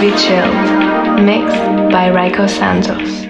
Be chilled. Mixed by Raiko Santos.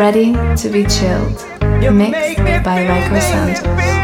Ready to be chilled. Mixed by Rico Santos.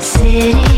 City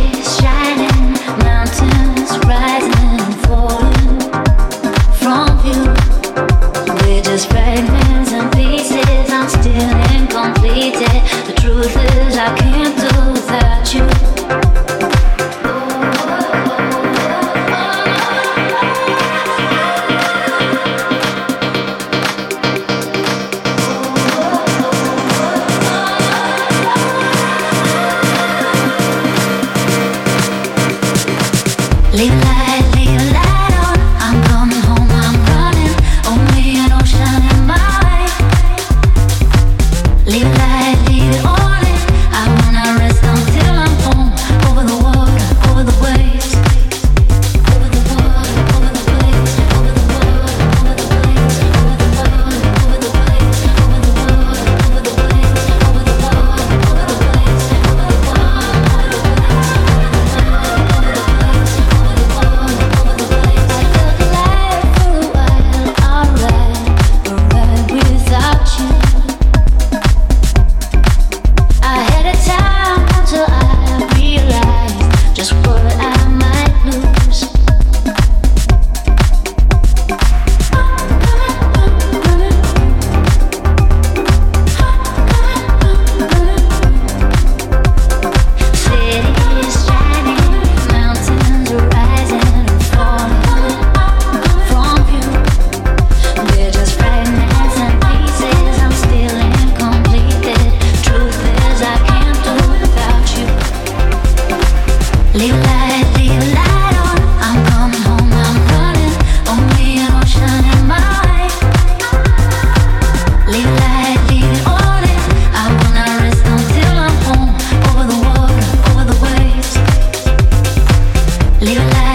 Leave it like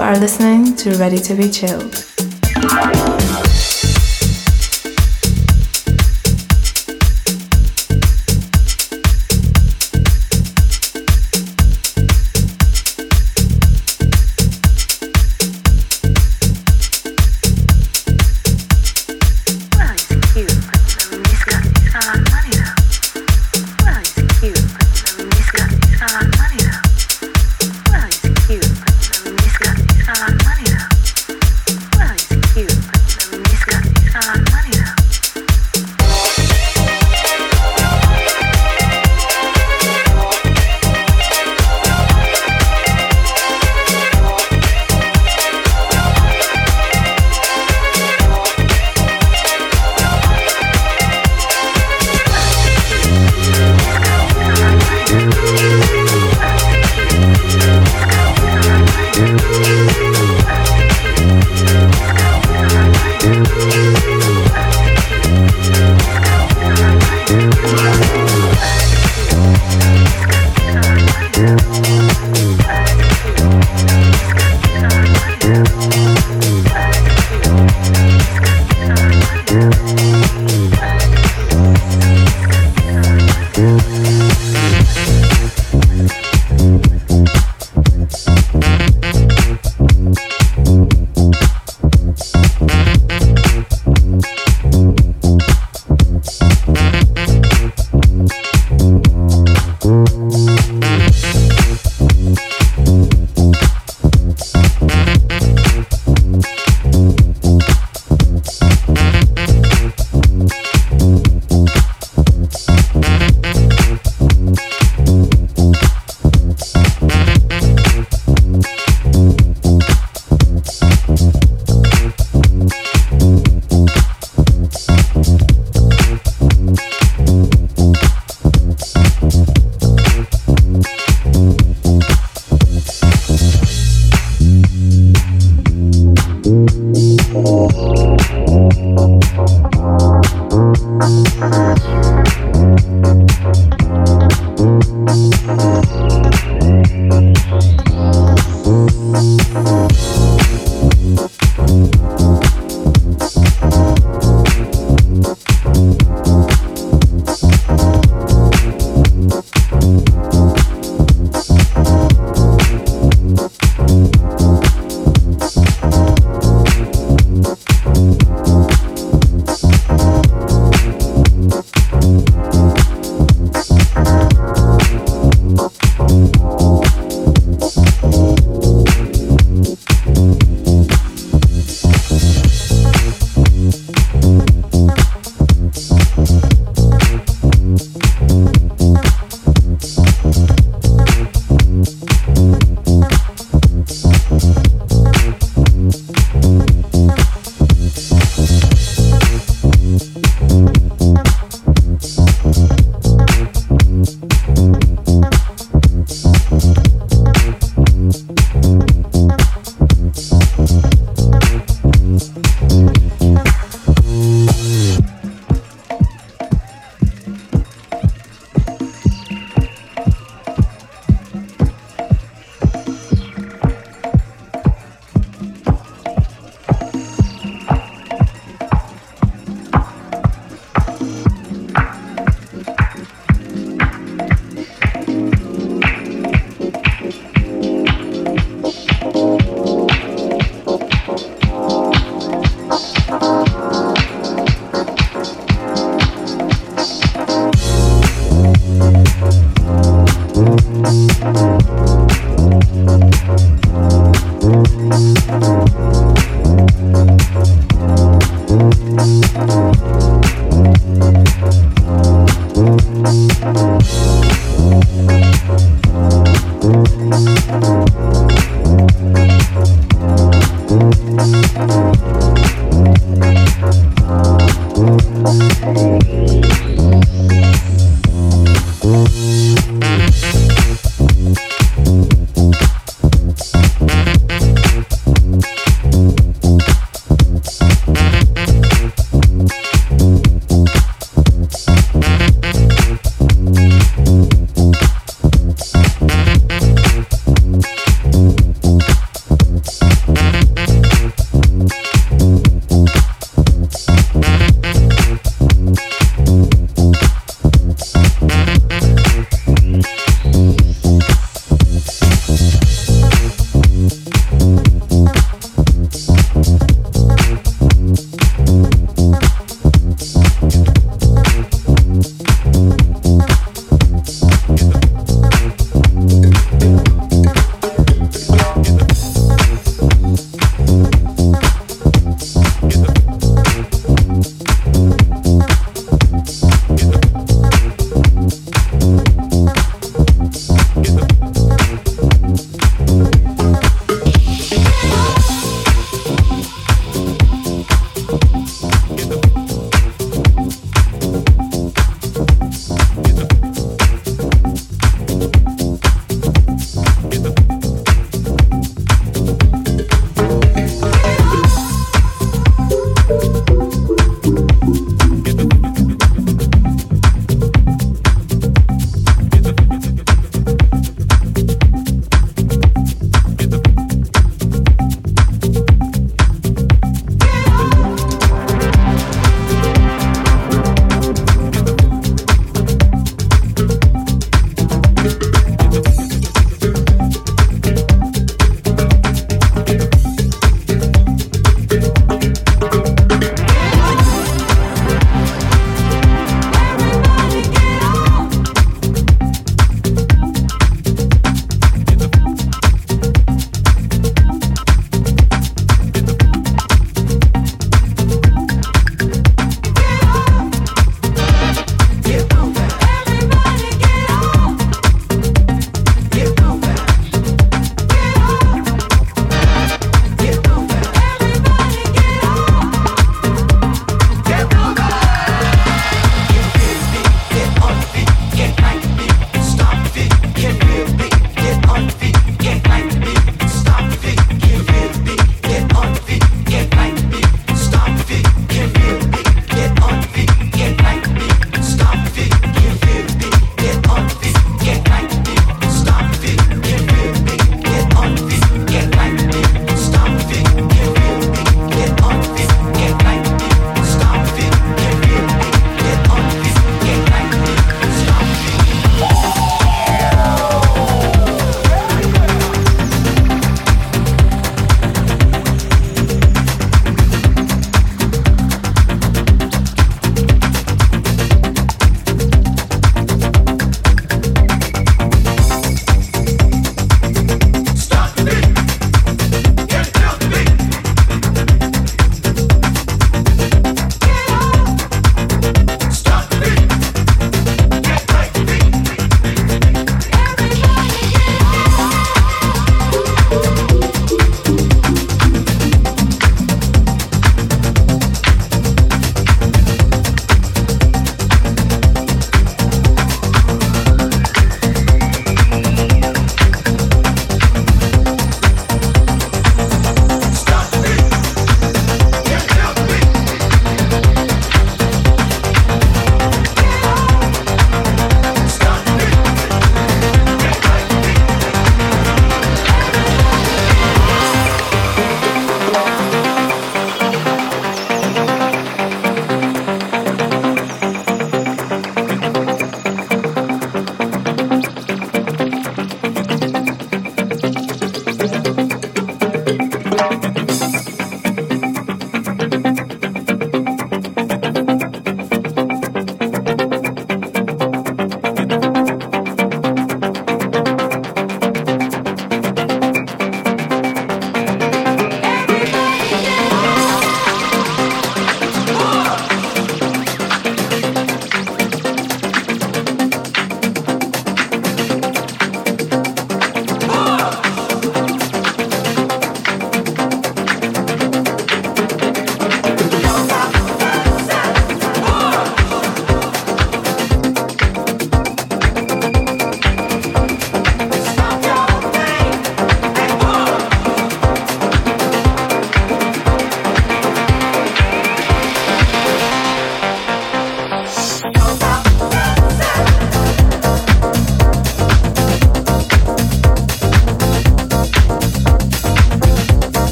are listening to Ready to Be Chilled.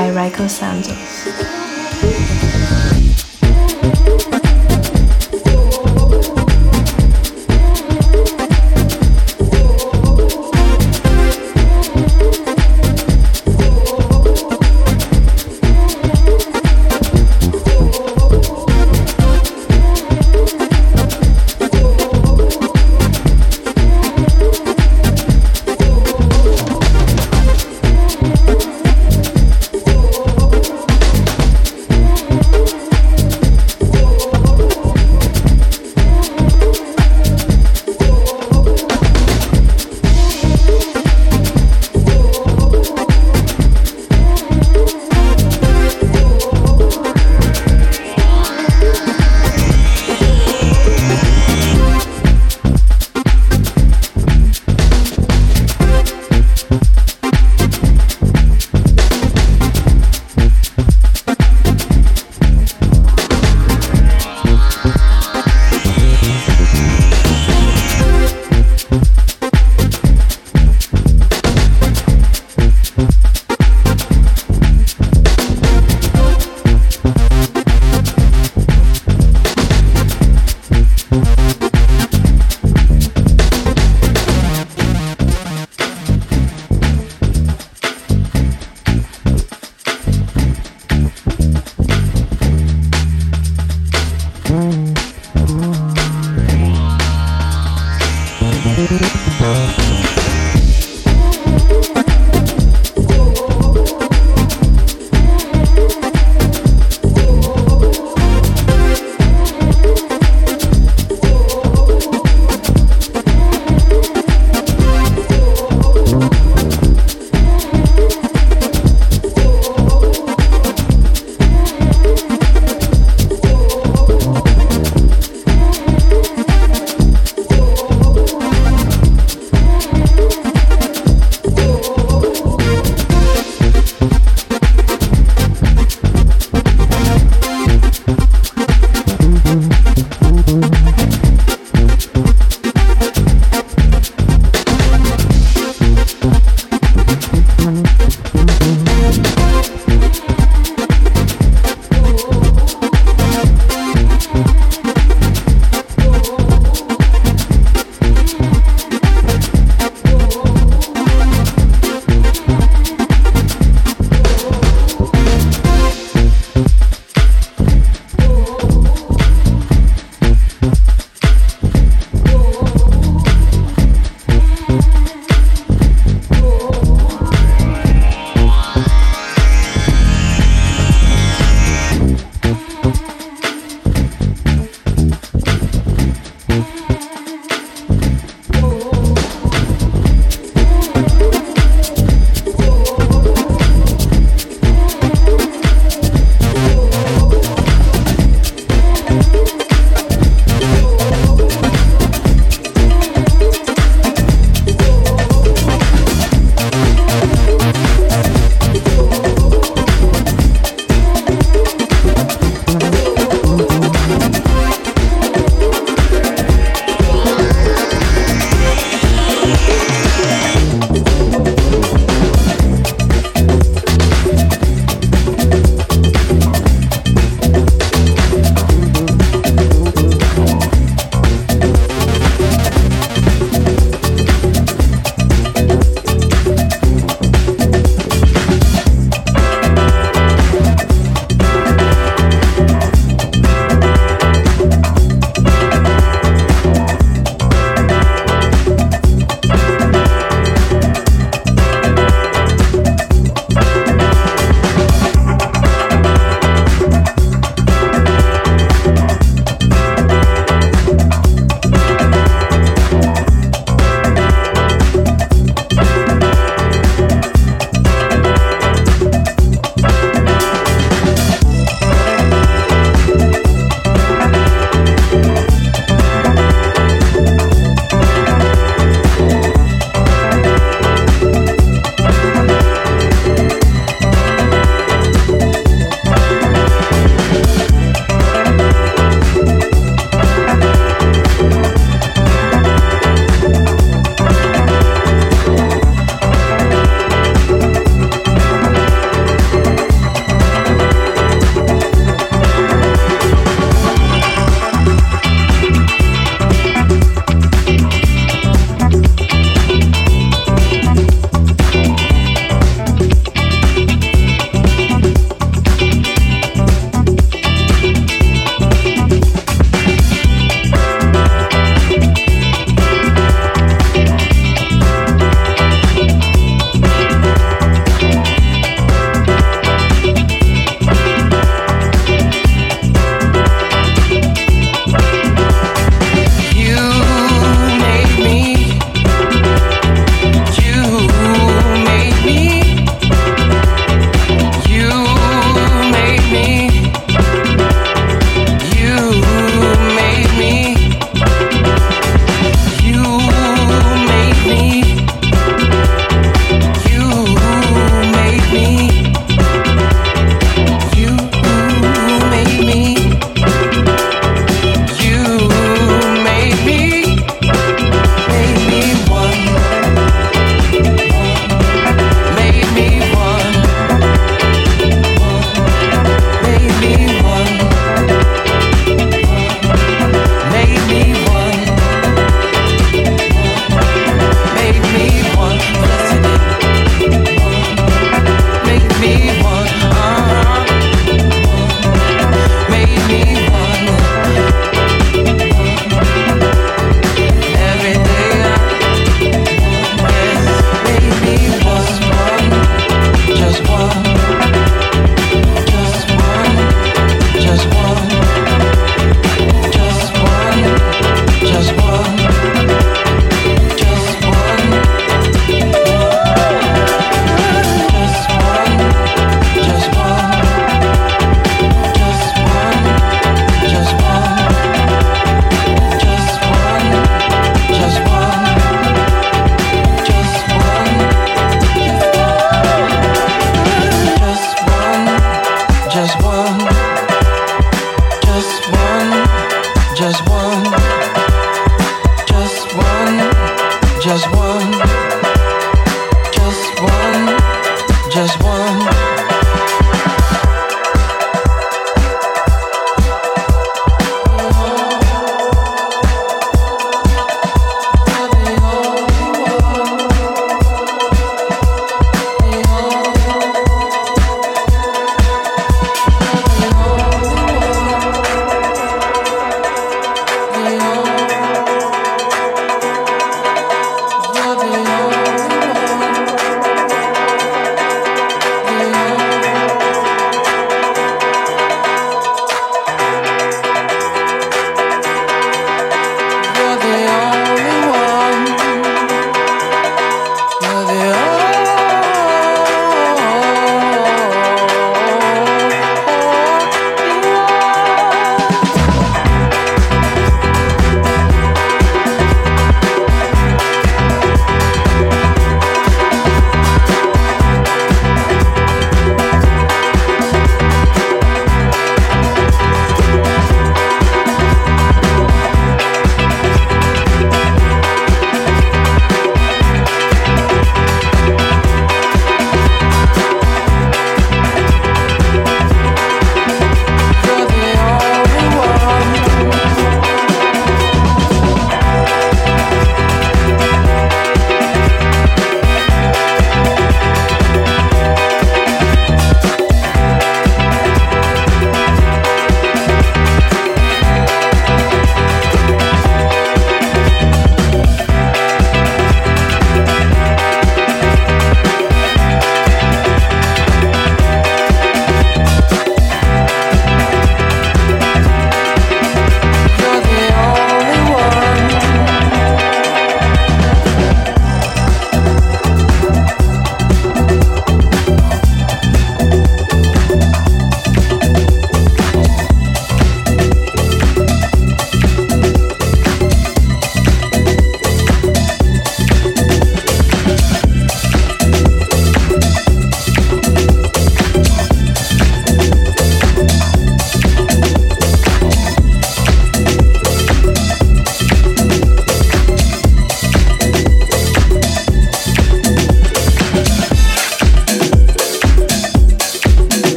By Raiko Santos.